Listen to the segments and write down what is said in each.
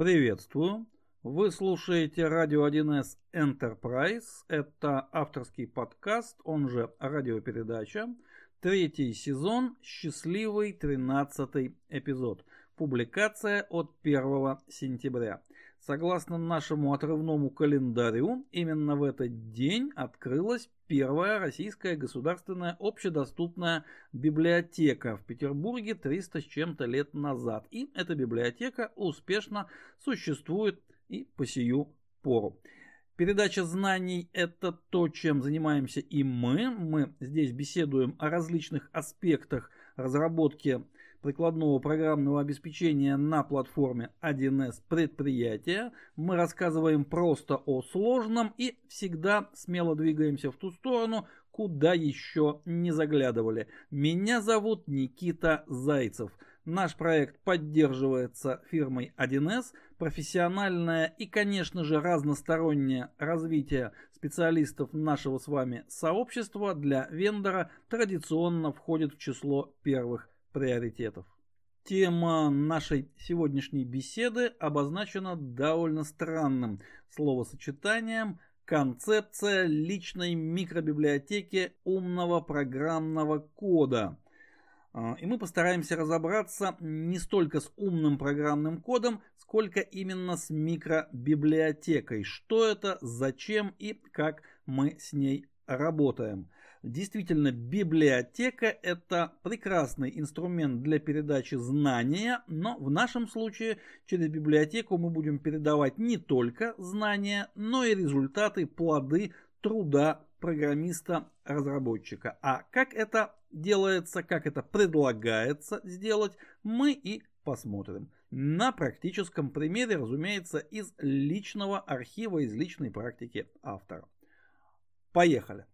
Приветствую. Вы слушаете радио 1С Enterprise. Это авторский подкаст, он же радиопередача. Третий сезон, счастливый тринадцатый эпизод. Публикация от 1 сентября. Согласно нашему отрывному календарю, именно в этот день открылась первая российская государственная общедоступная библиотека в Петербурге 300 с чем-то лет назад. И эта библиотека успешно существует и по сию пору. Передача знаний – это то, чем занимаемся и мы. Мы здесь беседуем о различных аспектах разработки прикладного программного обеспечения на платформе 1С предприятия. Мы рассказываем просто о сложном и всегда смело двигаемся в ту сторону, куда еще не заглядывали. Меня зовут Никита Зайцев. Наш проект поддерживается фирмой 1С. Профессиональное и, конечно же, разностороннее развитие специалистов нашего с вами сообщества для вендора традиционно входит в число первых приоритетов. Тема нашей сегодняшней беседы обозначена довольно странным словосочетанием «концепция личной микробиблиотеки умного программного кода». А, и мы постараемся разобраться не столько с умным программным кодом, сколько именно с микробиблиотекой. Что это, зачем и как мы с ней работаем. Действительно, библиотека – это прекрасный инструмент для передачи знания, но в нашем случае через библиотеку мы будем передавать не только знания, но и результаты, плоды труда программиста-разработчика. А как это делается, как это предлагается сделать, мы и посмотрим. На практическом примере, разумеется, из личного архива, из личной практики автора. Поехали!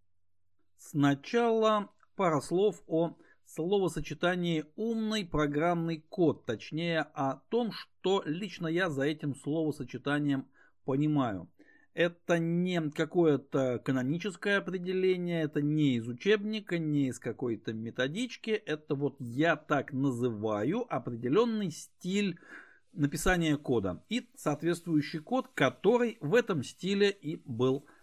Сначала пара слов о словосочетании «умный программный код», точнее о том, что лично я за этим словосочетанием понимаю. Это не какое-то каноническое определение, это не из учебника, не из какой-то методички, это вот я так называю определенный стиль написания кода и соответствующий код, который в этом стиле и был написан.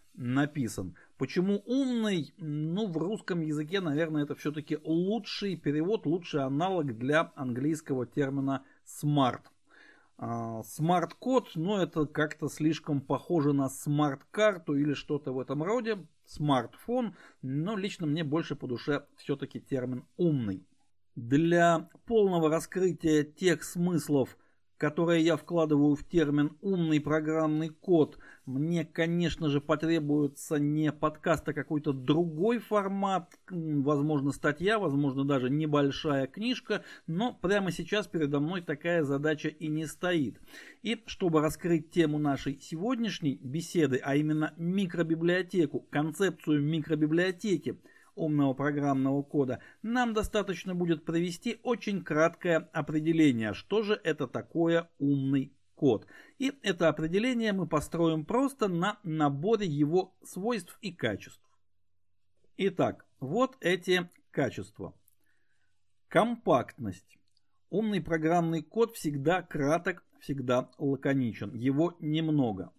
Почему умный? Ну, в русском языке, наверное, это все-таки лучший перевод, лучший аналог для английского термина smart. Smart-код, ну это как-то слишком похоже на смарт-карту или что-то в этом роде. Смартфон, но лично мне больше по душе все-таки термин умный. Для полного раскрытия тех смыслов, которые я вкладываю в термин умный программный код – мне, конечно же, потребуется не подкаст, а какой-то другой формат, возможно, статья, возможно, даже небольшая книжка, но прямо сейчас передо мной такая задача и не стоит. И чтобы раскрыть тему нашей сегодняшней беседы, а именно микробиблиотеку, концепцию микробиблиотеки, умного программного кода, нам достаточно будет провести очень краткое определение, что же это такое умный код. И это определение мы построим просто на наборе его свойств и качеств. Итак, вот эти качества. Компактность. Умный программный код всегда краток, всегда лаконичен. Его немного.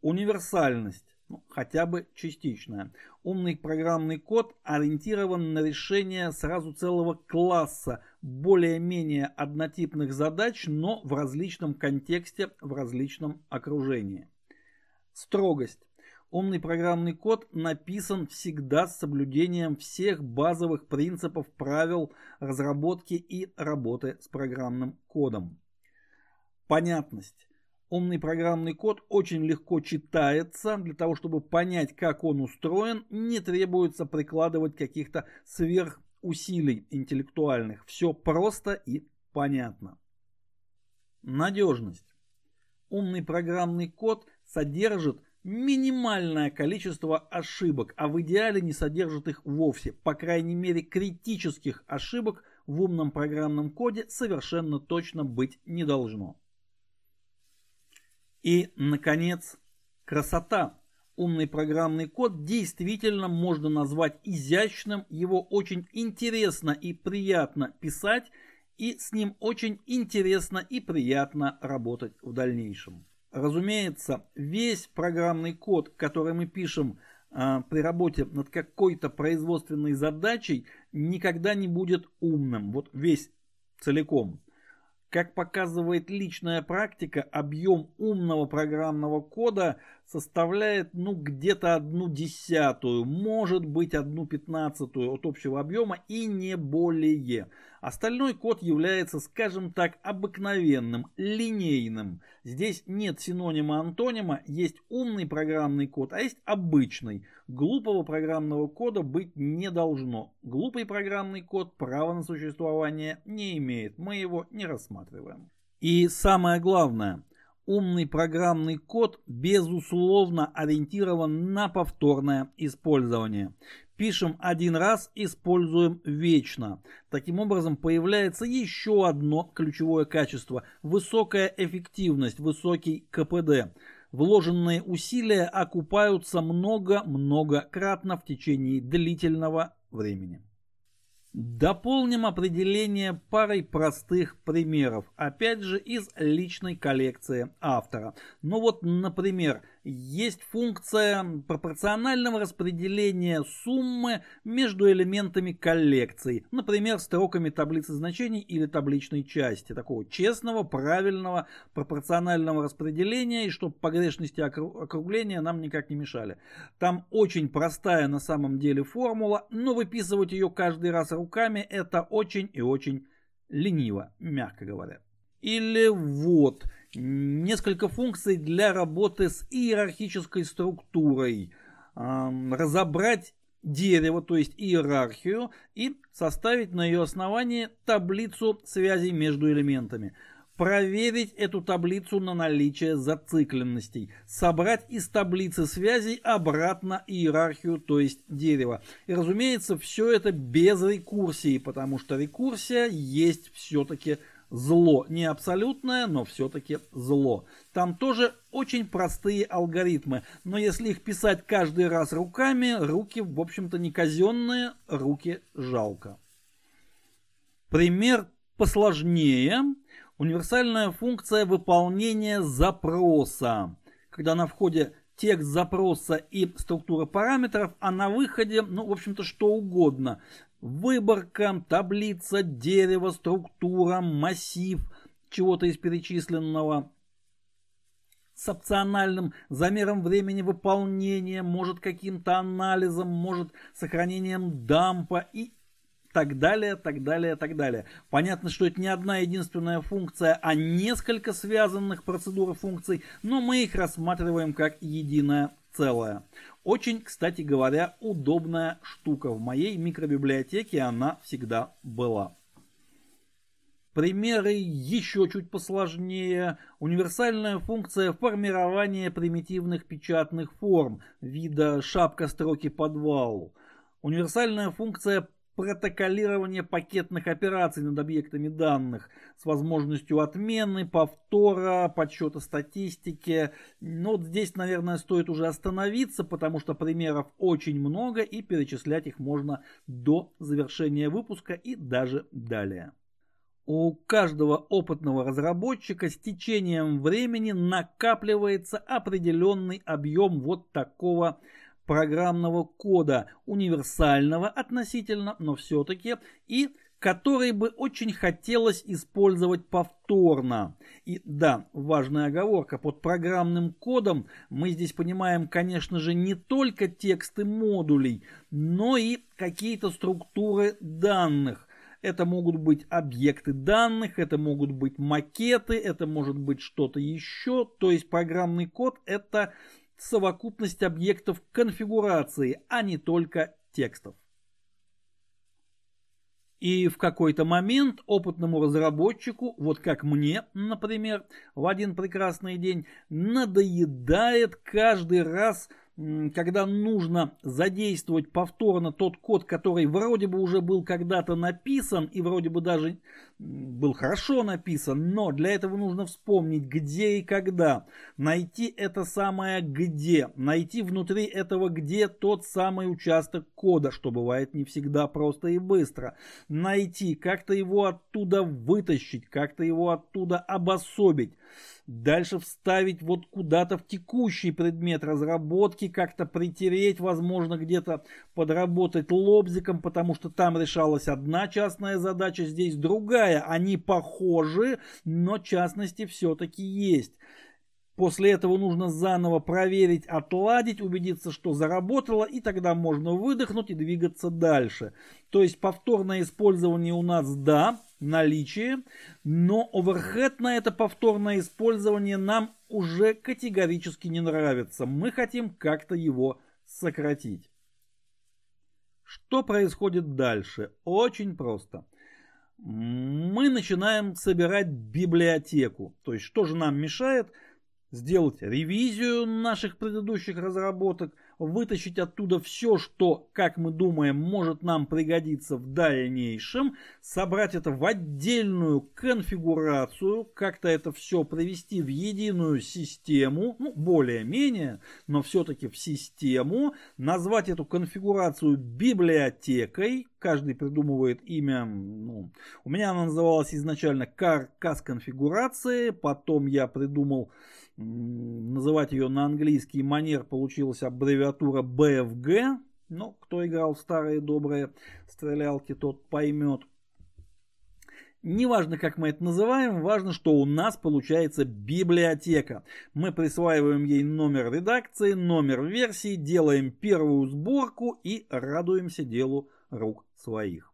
Универсальность ну, хотя бы частичная. Умный программный код ориентирован на решение сразу целого класса более-менее однотипных задач, но в различном контексте, в различном окружении. Строгость. Умный программный код написан всегда с соблюдением всех базовых принципов правил разработки и работы с программным кодом. Понятность. Умный программный код очень легко читается. Для того, чтобы понять, как он устроен, не требуется прикладывать каких-то сверхусилий интеллектуальных. Все просто и понятно. Надежность. Умный программный код содержит минимальное количество ошибок, а в идеале не содержит их вовсе. По крайней мере, критических ошибок в умном программном коде совершенно точно быть не должно. И, наконец, красота. Умный программный код действительно можно назвать изящным, его очень интересно и приятно писать, и с ним очень интересно и приятно работать в дальнейшем. Разумеется, весь программный код, который мы пишем э, при работе над какой-то производственной задачей, никогда не будет умным. Вот весь целиком. Как показывает личная практика, объем умного программного кода составляет ну где-то одну десятую, может быть одну пятнадцатую от общего объема и не более. Остальной код является, скажем так, обыкновенным, линейным. Здесь нет синонима-антонима, есть умный программный код, а есть обычный. Глупого программного кода быть не должно. Глупый программный код права на существование не имеет, мы его не рассматриваем. И самое главное, умный программный код безусловно ориентирован на повторное использование. Пишем один раз, используем вечно. Таким образом появляется еще одно ключевое качество – высокая эффективность, высокий КПД. Вложенные усилия окупаются много-много кратно в течение длительного времени. Дополним определение парой простых примеров, опять же из личной коллекции автора. Ну вот, например, есть функция пропорционального распределения суммы между элементами коллекции, например, строками таблицы значений или табличной части, такого честного, правильного, пропорционального распределения, и чтобы погрешности округления нам никак не мешали. Там очень простая на самом деле формула, но выписывать ее каждый раз руками это очень и очень лениво, мягко говоря. Или вот, несколько функций для работы с иерархической структурой. Разобрать дерево, то есть иерархию, и составить на ее основании таблицу связей между элементами. Проверить эту таблицу на наличие зацикленностей. Собрать из таблицы связей обратно иерархию, то есть дерево. И разумеется, все это без рекурсии, потому что рекурсия есть все-таки зло. Не абсолютное, но все-таки зло. Там тоже очень простые алгоритмы, но если их писать каждый раз руками, руки, в общем-то, не казенные, руки жалко. Пример посложнее. Универсальная функция выполнения запроса. Когда на входе текст запроса и структура параметров, а на выходе, ну, в общем-то, что угодно. Выборка, таблица, дерево, структура, массив чего-то из перечисленного с опциональным замером времени выполнения, может каким-то анализом, может сохранением дампа и так далее, так далее, так далее. Понятно, что это не одна единственная функция, а несколько связанных процедур функций, но мы их рассматриваем как единое целое. Очень, кстати говоря, удобная штука. В моей микробиблиотеке она всегда была. Примеры еще чуть посложнее. Универсальная функция формирования примитивных печатных форм вида шапка строки подвал. Универсальная функция протоколирование пакетных операций над объектами данных с возможностью отмены, повтора, подсчета статистики. Но вот здесь, наверное, стоит уже остановиться, потому что примеров очень много и перечислять их можно до завершения выпуска и даже далее. У каждого опытного разработчика с течением времени накапливается определенный объем вот такого программного кода, универсального относительно, но все-таки, и который бы очень хотелось использовать повторно. И да, важная оговорка, под программным кодом мы здесь понимаем, конечно же, не только тексты модулей, но и какие-то структуры данных. Это могут быть объекты данных, это могут быть макеты, это может быть что-то еще. То есть программный код это совокупность объектов конфигурации, а не только текстов. И в какой-то момент опытному разработчику, вот как мне, например, в один прекрасный день, надоедает каждый раз когда нужно задействовать повторно тот код, который вроде бы уже был когда-то написан и вроде бы даже был хорошо написан, но для этого нужно вспомнить, где и когда, найти это самое где, найти внутри этого где тот самый участок кода, что бывает не всегда просто и быстро, найти, как-то его оттуда вытащить, как-то его оттуда обособить, Дальше вставить вот куда-то в текущий предмет разработки, как-то притереть, возможно, где-то подработать лобзиком, потому что там решалась одна частная задача, здесь другая. Они похожи, но частности все-таки есть. После этого нужно заново проверить, отладить, убедиться, что заработало, и тогда можно выдохнуть и двигаться дальше. То есть повторное использование у нас, да, наличие, но оверхед на это повторное использование нам уже категорически не нравится. Мы хотим как-то его сократить. Что происходит дальше? Очень просто. Мы начинаем собирать библиотеку. То есть что же нам мешает сделать ревизию наших предыдущих разработок – вытащить оттуда все, что, как мы думаем, может нам пригодиться в дальнейшем, собрать это в отдельную конфигурацию, как-то это все привести в единую систему, ну, более-менее, но все-таки в систему, назвать эту конфигурацию библиотекой, каждый придумывает имя, ну, у меня она называлась изначально каркас конфигурации, потом я придумал называть ее на английский манер получилась аббревиатура BFG. Но кто играл в старые добрые стрелялки, тот поймет. Неважно, как мы это называем, важно, что у нас получается библиотека. Мы присваиваем ей номер редакции, номер версии, делаем первую сборку и радуемся делу рук своих.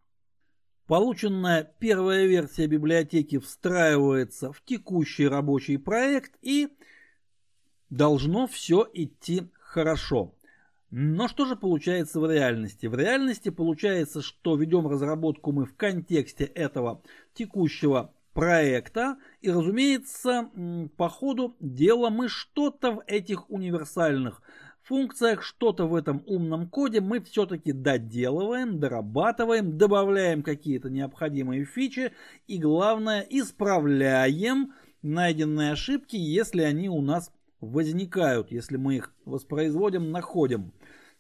Полученная первая версия библиотеки встраивается в текущий рабочий проект и должно все идти хорошо. Но что же получается в реальности? В реальности получается, что ведем разработку мы в контексте этого текущего проекта. И, разумеется, по ходу дела мы что-то в этих универсальных функциях, что-то в этом умном коде мы все-таки доделываем, дорабатываем, добавляем какие-то необходимые фичи и, главное, исправляем найденные ошибки, если они у нас возникают, если мы их воспроизводим, находим.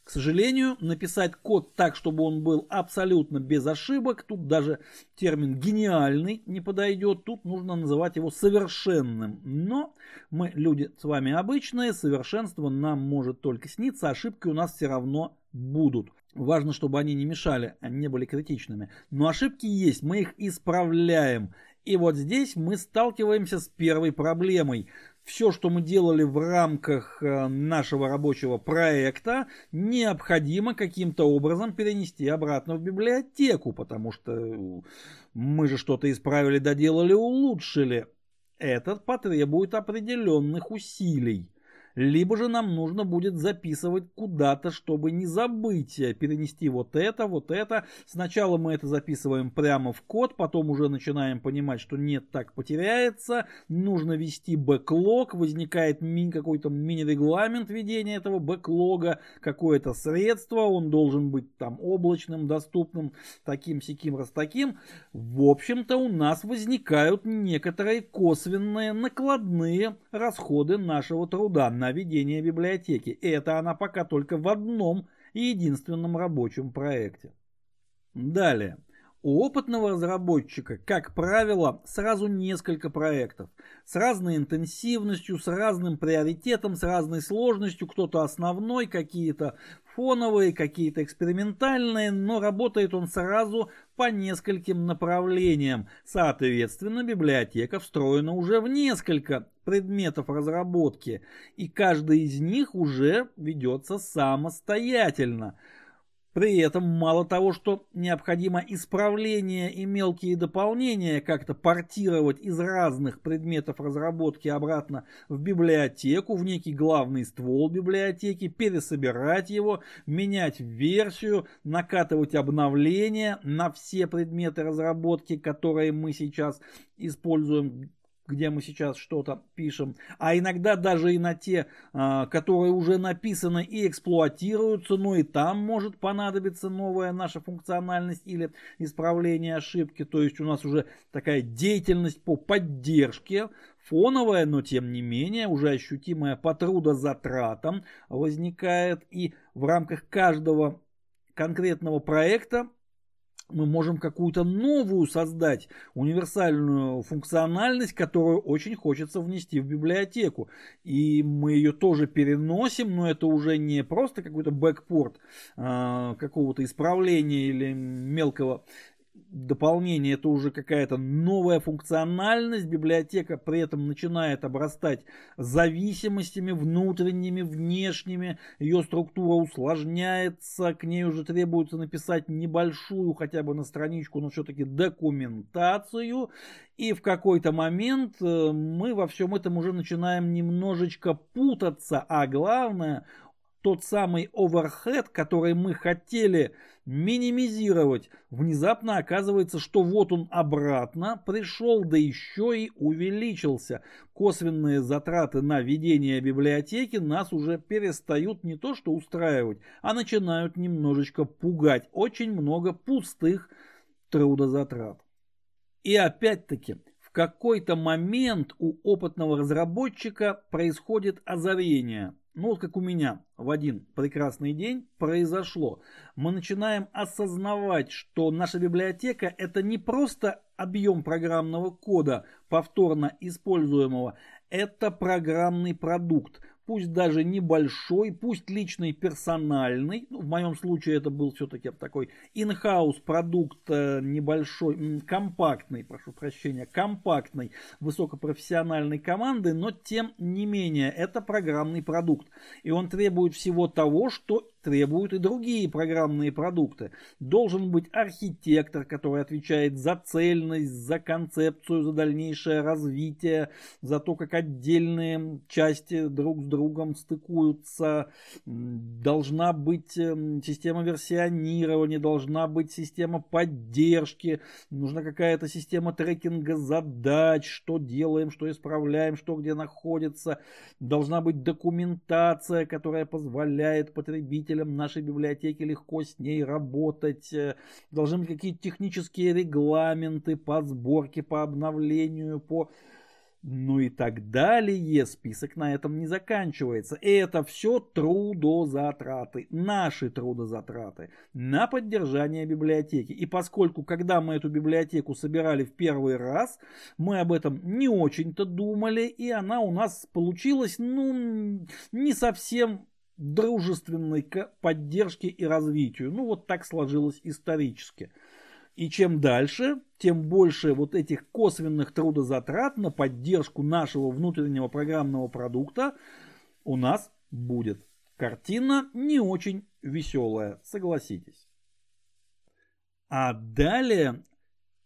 К сожалению, написать код так, чтобы он был абсолютно без ошибок, тут даже термин гениальный не подойдет, тут нужно называть его совершенным. Но мы люди с вами обычные, совершенство нам может только сниться, ошибки у нас все равно будут. Важно, чтобы они не мешали, они не были критичными. Но ошибки есть, мы их исправляем. И вот здесь мы сталкиваемся с первой проблемой все, что мы делали в рамках э, нашего рабочего проекта, необходимо каким-то образом перенести обратно в библиотеку, потому что мы же что-то исправили, доделали, улучшили. Это потребует определенных усилий либо же нам нужно будет записывать куда-то, чтобы не забыть э, перенести вот это, вот это. Сначала мы это записываем прямо в код, потом уже начинаем понимать, что нет, так потеряется. Нужно вести бэклог, возникает ми- какой-то мини-регламент ведения этого бэклога, какое-то средство, он должен быть там облачным, доступным, таким, сяким, раз таким. В общем-то у нас возникают некоторые косвенные накладные расходы нашего труда на ведение библиотеки. И это она пока только в одном и единственном рабочем проекте. Далее. У опытного разработчика, как правило, сразу несколько проектов. С разной интенсивностью, с разным приоритетом, с разной сложностью. Кто-то основной, какие-то фоновые, какие-то экспериментальные, но работает он сразу по нескольким направлениям. Соответственно, библиотека встроена уже в несколько предметов разработки, и каждый из них уже ведется самостоятельно. При этом мало того, что необходимо исправление и мелкие дополнения как-то портировать из разных предметов разработки обратно в библиотеку, в некий главный ствол библиотеки, пересобирать его, менять версию, накатывать обновления на все предметы разработки, которые мы сейчас используем где мы сейчас что-то пишем, а иногда даже и на те, а, которые уже написаны и эксплуатируются, но и там может понадобиться новая наша функциональность или исправление ошибки. То есть у нас уже такая деятельность по поддержке фоновая, но тем не менее уже ощутимая по трудозатратам возникает и в рамках каждого конкретного проекта мы можем какую-то новую создать универсальную функциональность, которую очень хочется внести в библиотеку. И мы ее тоже переносим, но это уже не просто какой-то бэкпорт э, какого-то исправления или мелкого дополнение, это уже какая-то новая функциональность. Библиотека при этом начинает обрастать зависимостями внутренними, внешними. Ее структура усложняется, к ней уже требуется написать небольшую, хотя бы на страничку, но все-таки документацию. И в какой-то момент э, мы во всем этом уже начинаем немножечко путаться, а главное, тот самый оверхед, который мы хотели минимизировать, внезапно оказывается, что вот он обратно пришел, да еще и увеличился. Косвенные затраты на ведение библиотеки нас уже перестают не то что устраивать, а начинают немножечко пугать. Очень много пустых трудозатрат. И опять-таки, в какой-то момент у опытного разработчика происходит озарение – ну вот как у меня в один прекрасный день произошло. Мы начинаем осознавать, что наша библиотека это не просто объем программного кода, повторно используемого, это программный продукт пусть даже небольшой, пусть личный, персональный, ну, в моем случае это был все-таки такой in-house продукт э, небольшой, компактный, прошу прощения, компактной, высокопрофессиональной команды, но тем не менее это программный продукт, и он требует всего того, что требуют и другие программные продукты. Должен быть архитектор, который отвечает за цельность, за концепцию, за дальнейшее развитие, за то, как отдельные части друг с другом стыкуются. Должна быть эм, система версионирования, должна быть система поддержки, нужна какая-то система трекинга задач, что делаем, что исправляем, что где находится. Должна быть документация, которая позволяет потребителям пользователям нашей библиотеки легко с ней работать. Э, должны быть какие-то технические регламенты по сборке, по обновлению, по ну и так далее. Список на этом не заканчивается. Это все трудозатраты, наши трудозатраты на поддержание библиотеки. И поскольку, когда мы эту библиотеку собирали в первый раз, мы об этом не очень-то думали, и она у нас получилась, ну, не совсем дружественной поддержке и развитию. Ну вот так сложилось исторически. И чем дальше, тем больше вот этих косвенных трудозатрат на поддержку нашего внутреннего программного продукта у нас будет. Картина не очень веселая, согласитесь. А далее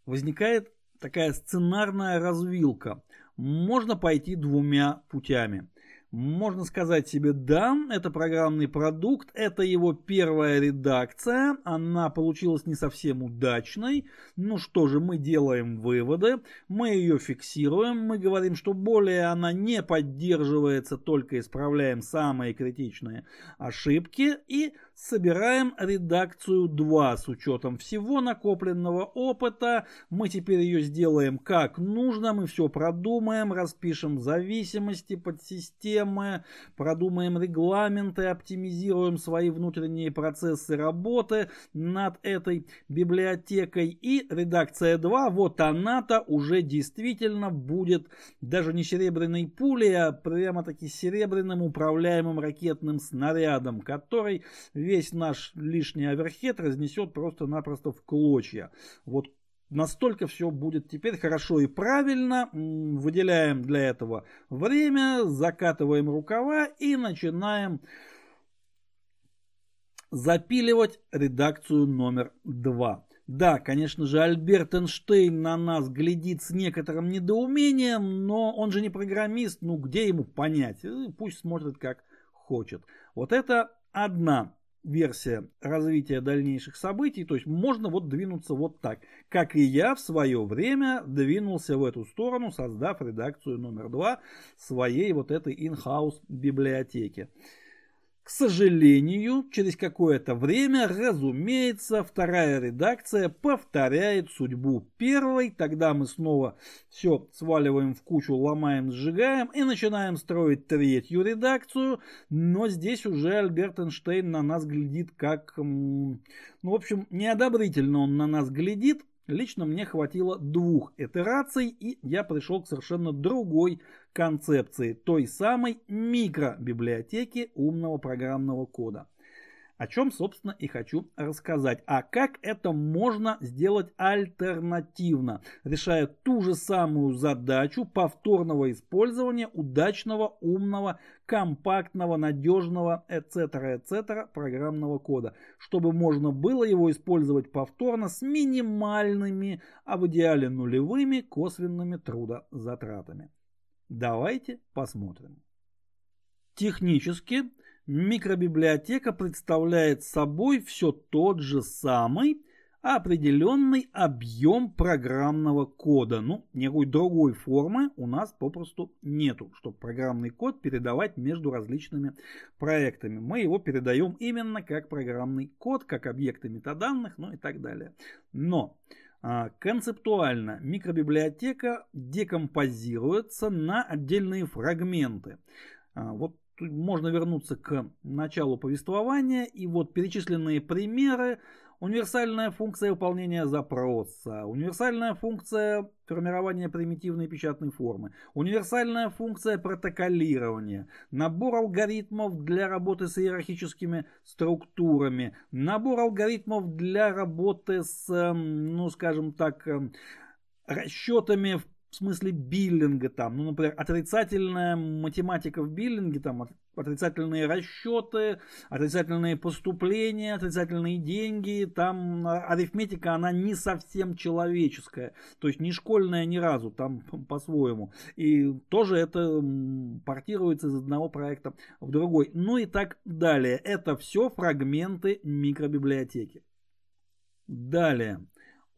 возникает такая сценарная развилка. Можно пойти двумя путями. Можно сказать себе, да, это программный продукт, это его первая редакция, она получилась не совсем удачной. Ну что же, мы делаем выводы, мы ее фиксируем, мы говорим, что более она не поддерживается, только исправляем самые критичные ошибки и собираем редакцию 2 с учетом всего накопленного опыта. Мы теперь ее сделаем как нужно, мы все продумаем, распишем зависимости, подсистемы, продумаем регламенты, оптимизируем свои внутренние процессы работы над этой библиотекой. И редакция 2, вот она-то уже действительно будет даже не серебряной пулей, а прямо-таки серебряным управляемым ракетным снарядом, который весь наш лишний оверхед разнесет просто-напросто в клочья. Вот настолько все будет теперь хорошо и правильно. Выделяем для этого время, закатываем рукава и начинаем запиливать редакцию номер два. Да, конечно же, Альберт Эйнштейн на нас глядит с некоторым недоумением, но он же не программист, ну где ему понять? Пусть смотрит как хочет. Вот это одна версия развития дальнейших событий, то есть можно вот двинуться вот так, как и я в свое время двинулся в эту сторону, создав редакцию номер два своей вот этой in-house библиотеки. К сожалению, через какое-то время, разумеется, вторая редакция повторяет судьбу первой. Тогда мы снова все сваливаем в кучу, ломаем, сжигаем и начинаем строить третью редакцию. Но здесь уже Альберт Эйнштейн на нас глядит как... Ну, в общем, неодобрительно он на нас глядит. Лично мне хватило двух итераций, и я пришел к совершенно другой концепции, той самой микробиблиотеки умного программного кода о чем, собственно, и хочу рассказать. А как это можно сделать альтернативно, решая ту же самую задачу повторного использования удачного, умного, компактного, надежного, etc., etc. программного кода, чтобы можно было его использовать повторно с минимальными, а в идеале нулевыми косвенными трудозатратами. Давайте посмотрим. Технически Микробиблиотека представляет собой все тот же самый определенный объем программного кода. Ну, никакой другой формы у нас попросту нету, чтобы программный код передавать между различными проектами. Мы его передаем именно как программный код, как объекты метаданных, ну и так далее. Но а, концептуально микробиблиотека декомпозируется на отдельные фрагменты. А, можно вернуться к началу повествования. И вот перечисленные примеры. Универсальная функция выполнения запроса, универсальная функция формирования примитивной печатной формы, универсальная функция протоколирования, набор алгоритмов для работы с иерархическими структурами, набор алгоритмов для работы с, ну скажем так, расчетами в в смысле биллинга там, ну, например, отрицательная математика в биллинге, там, отрицательные расчеты, отрицательные поступления, отрицательные деньги, там арифметика, она не совсем человеческая, то есть не школьная ни разу, там по-своему. И тоже это портируется из одного проекта в другой. Ну и так далее. Это все фрагменты микробиблиотеки. Далее.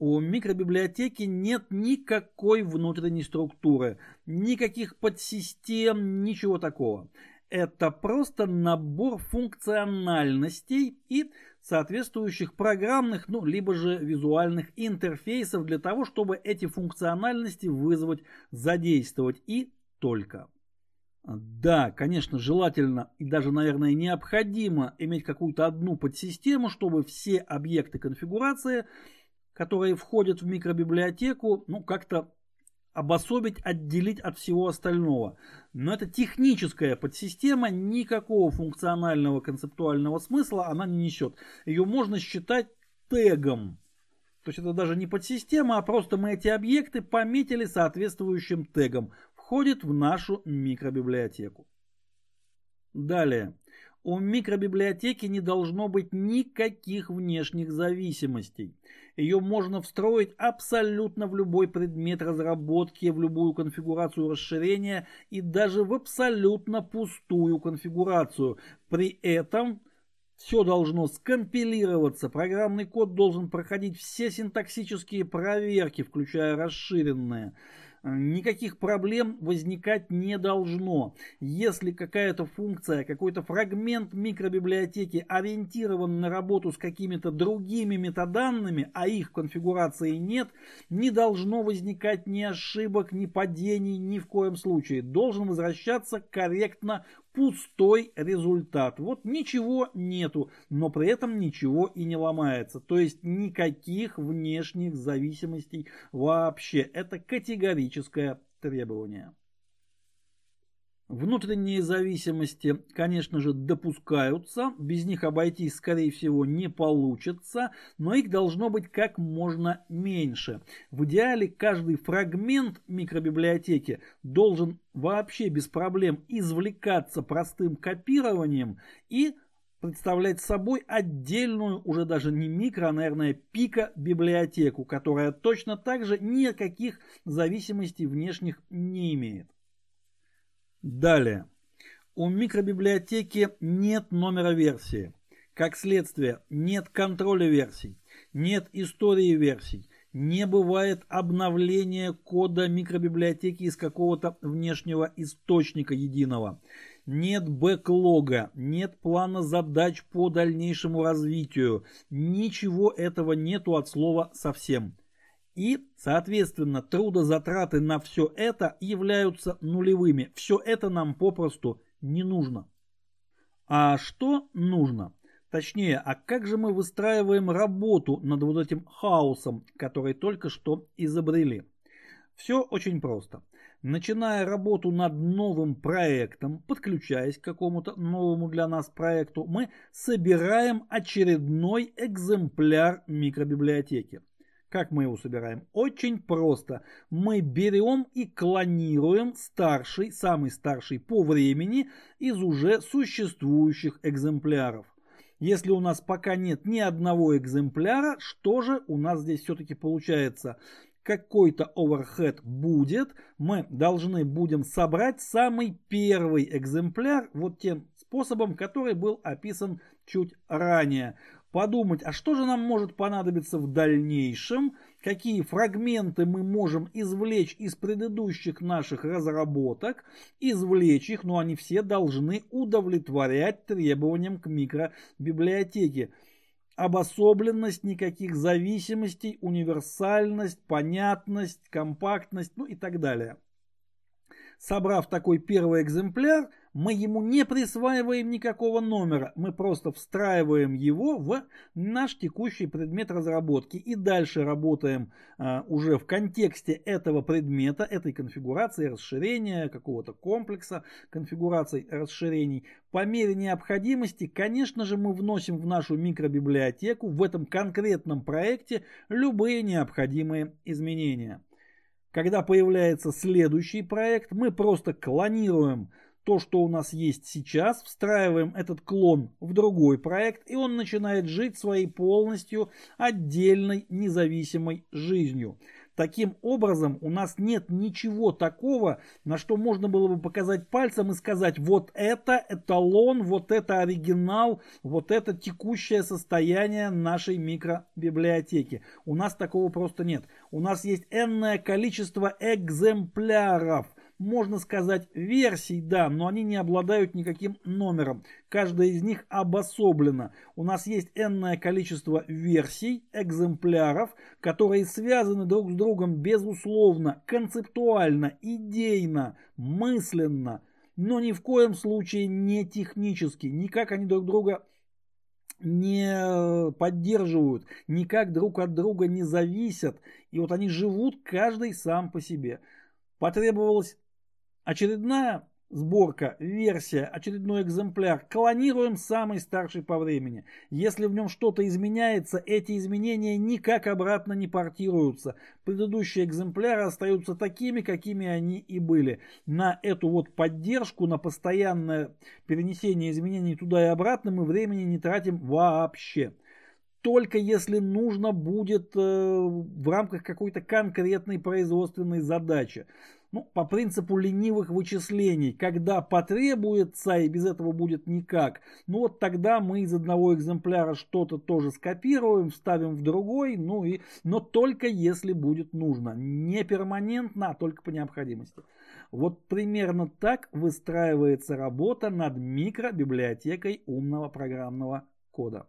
У микробиблиотеки нет никакой внутренней структуры, никаких подсистем, ничего такого. Это просто набор функциональностей и соответствующих программных, ну, либо же визуальных интерфейсов для того, чтобы эти функциональности вызвать, задействовать и только. Да, конечно, желательно и даже, наверное, необходимо иметь какую-то одну подсистему, чтобы все объекты конфигурации – которые входят в микробиблиотеку, ну, как-то обособить, отделить от всего остального. Но это техническая подсистема, никакого функционального концептуального смысла она не несет. Ее можно считать тегом. То есть это даже не подсистема, а просто мы эти объекты пометили соответствующим тегом. Входит в нашу микробиблиотеку. Далее. У микробиблиотеки не должно быть никаких внешних зависимостей. Ее можно встроить абсолютно в любой предмет разработки, в любую конфигурацию расширения и даже в абсолютно пустую конфигурацию. При этом все должно скомпилироваться, программный код должен проходить все синтаксические проверки, включая расширенные никаких проблем возникать не должно. Если какая-то функция, какой-то фрагмент микробиблиотеки ориентирован на работу с какими-то другими метаданными, а их конфигурации нет, не должно возникать ни ошибок, ни падений, ни в коем случае. Должен возвращаться корректно пустой результат. Вот ничего нету, но при этом ничего и не ломается. То есть никаких внешних зависимостей вообще. Это категорическое требование. Внутренние зависимости, конечно же, допускаются, без них обойтись, скорее всего, не получится, но их должно быть как можно меньше. В идеале каждый фрагмент микробиблиотеки должен вообще без проблем извлекаться простым копированием и представлять собой отдельную, уже даже не микро, а, наверное, пика библиотеку, которая точно так же никаких зависимостей внешних не имеет. Далее. У микробиблиотеки нет номера версии. Как следствие, нет контроля версий, нет истории версий, не бывает обновления кода микробиблиотеки из какого-то внешнего источника единого. Нет бэклога, нет плана задач по дальнейшему развитию. Ничего этого нету от слова совсем. И, соответственно, трудозатраты на все это являются нулевыми. Все это нам попросту не нужно. А что нужно? Точнее, а как же мы выстраиваем работу над вот этим хаосом, который только что изобрели? Все очень просто. Начиная работу над новым проектом, подключаясь к какому-то новому для нас проекту, мы собираем очередной экземпляр микробиблиотеки. Как мы его собираем? Очень просто. Мы берем и клонируем старший, самый старший по времени из уже существующих экземпляров. Если у нас пока нет ни одного экземпляра, что же у нас здесь все-таки получается? Какой-то оверхед будет, мы должны будем собрать самый первый экземпляр вот тем способом, который был описан чуть ранее подумать, а что же нам может понадобиться в дальнейшем, какие фрагменты мы можем извлечь из предыдущих наших разработок, извлечь их, но они все должны удовлетворять требованиям к микробиблиотеке. Обособленность, никаких зависимостей, универсальность, понятность, компактность, ну и так далее. Собрав такой первый экземпляр, мы ему не присваиваем никакого номера, мы просто встраиваем его в наш текущий предмет разработки и дальше работаем а, уже в контексте этого предмета, этой конфигурации расширения, какого-то комплекса конфигураций расширений. По мере необходимости, конечно же, мы вносим в нашу микробиблиотеку в этом конкретном проекте любые необходимые изменения. Когда появляется следующий проект, мы просто клонируем то, что у нас есть сейчас, встраиваем этот клон в другой проект, и он начинает жить своей полностью отдельной независимой жизнью. Таким образом, у нас нет ничего такого, на что можно было бы показать пальцем и сказать, вот это эталон, вот это оригинал, вот это текущее состояние нашей микробиблиотеки. У нас такого просто нет. У нас есть энное количество экземпляров – можно сказать, версий, да, но они не обладают никаким номером. Каждая из них обособлена. У нас есть энное количество версий, экземпляров, которые связаны друг с другом безусловно, концептуально, идейно, мысленно, но ни в коем случае не технически. Никак они друг друга не поддерживают, никак друг от друга не зависят. И вот они живут каждый сам по себе. Потребовалось Очередная сборка, версия, очередной экземпляр. Клонируем самый старший по времени. Если в нем что-то изменяется, эти изменения никак обратно не портируются. Предыдущие экземпляры остаются такими, какими они и были. На эту вот поддержку, на постоянное перенесение изменений туда и обратно мы времени не тратим вообще только если нужно будет э, в рамках какой-то конкретной производственной задачи ну, по принципу ленивых вычислений, когда потребуется, и без этого будет никак, ну вот тогда мы из одного экземпляра что-то тоже скопируем, вставим в другой, ну и, но только если будет нужно, не перманентно, а только по необходимости. Вот примерно так выстраивается работа над микробиблиотекой умного программного кода.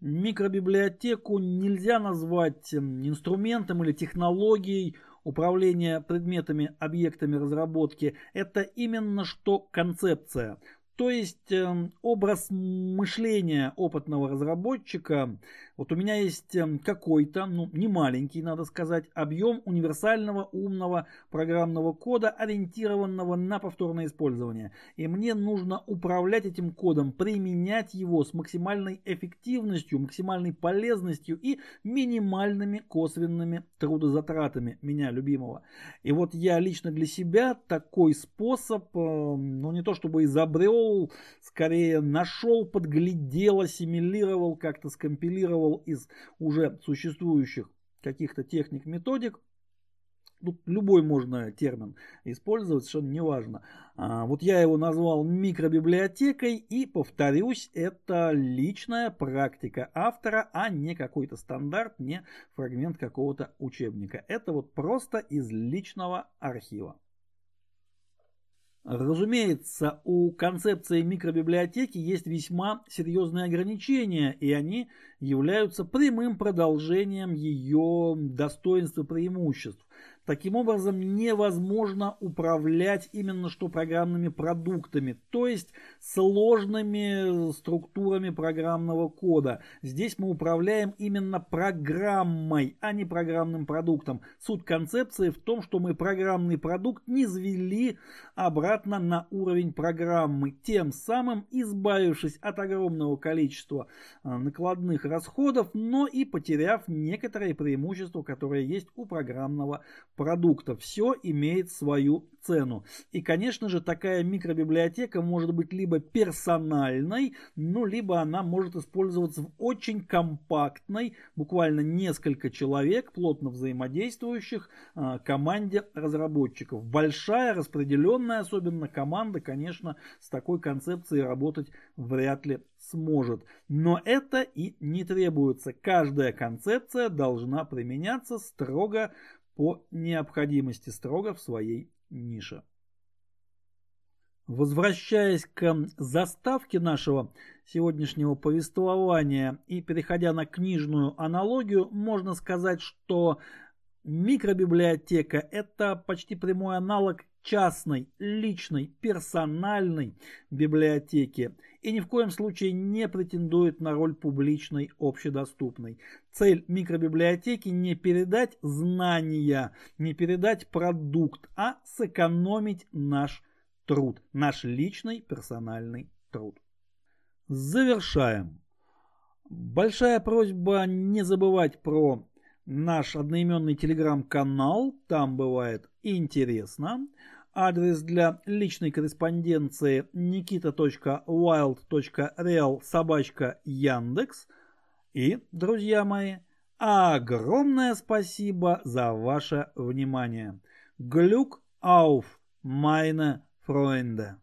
Микробиблиотеку нельзя назвать инструментом или технологией управления предметами, объектами разработки – это именно что концепция. То есть э, образ мышления опытного разработчика вот у меня есть эм, какой-то, ну не маленький, надо сказать, объем универсального умного программного кода, ориентированного на повторное использование. И мне нужно управлять этим кодом, применять его с максимальной эффективностью, максимальной полезностью и минимальными косвенными трудозатратами меня любимого. И вот я лично для себя такой способ, эм, ну не то чтобы изобрел, скорее нашел, подглядел, ассимилировал, как-то скомпилировал из уже существующих каких-то техник, методик. Тут любой можно термин использовать, совершенно неважно. А, вот я его назвал микробиблиотекой и, повторюсь, это личная практика автора, а не какой-то стандарт, не фрагмент какого-то учебника. Это вот просто из личного архива. Разумеется, у концепции микробиблиотеки есть весьма серьезные ограничения, и они являются прямым продолжением ее достоинств и преимуществ. Таким образом, невозможно управлять именно что программными продуктами, то есть сложными структурами программного кода. Здесь мы управляем именно программой, а не программным продуктом. Суть концепции в том, что мы программный продукт не звели обратно на уровень программы, тем самым избавившись от огромного количества а, накладных расходов, но и потеряв некоторые преимущества, которые есть у программного продукта. Все имеет свою цену. И, конечно же, такая микробиблиотека может быть либо персональной, ну, либо она может использоваться в очень компактной, буквально несколько человек, плотно взаимодействующих э, команде разработчиков. Большая, распределенная, особенно команда, конечно, с такой концепцией работать вряд ли сможет. Но это и не требуется. Каждая концепция должна применяться строго по необходимости, строго в своей нише. Возвращаясь к заставке нашего сегодняшнего повествования и переходя на книжную аналогию, можно сказать, что микробиблиотека – это почти прямой аналог частной, личной, персональной библиотеки и ни в коем случае не претендует на роль публичной, общедоступной. Цель микробиблиотеки не передать знания, не передать продукт, а сэкономить наш труд, наш личный персональный труд. Завершаем. Большая просьба не забывать про наш одноименный телеграм-канал, там бывает интересно. Адрес для личной корреспонденции nikita.wild.real. И, друзья мои, огромное спасибо за ваше внимание. Глюк auf meine Freunde.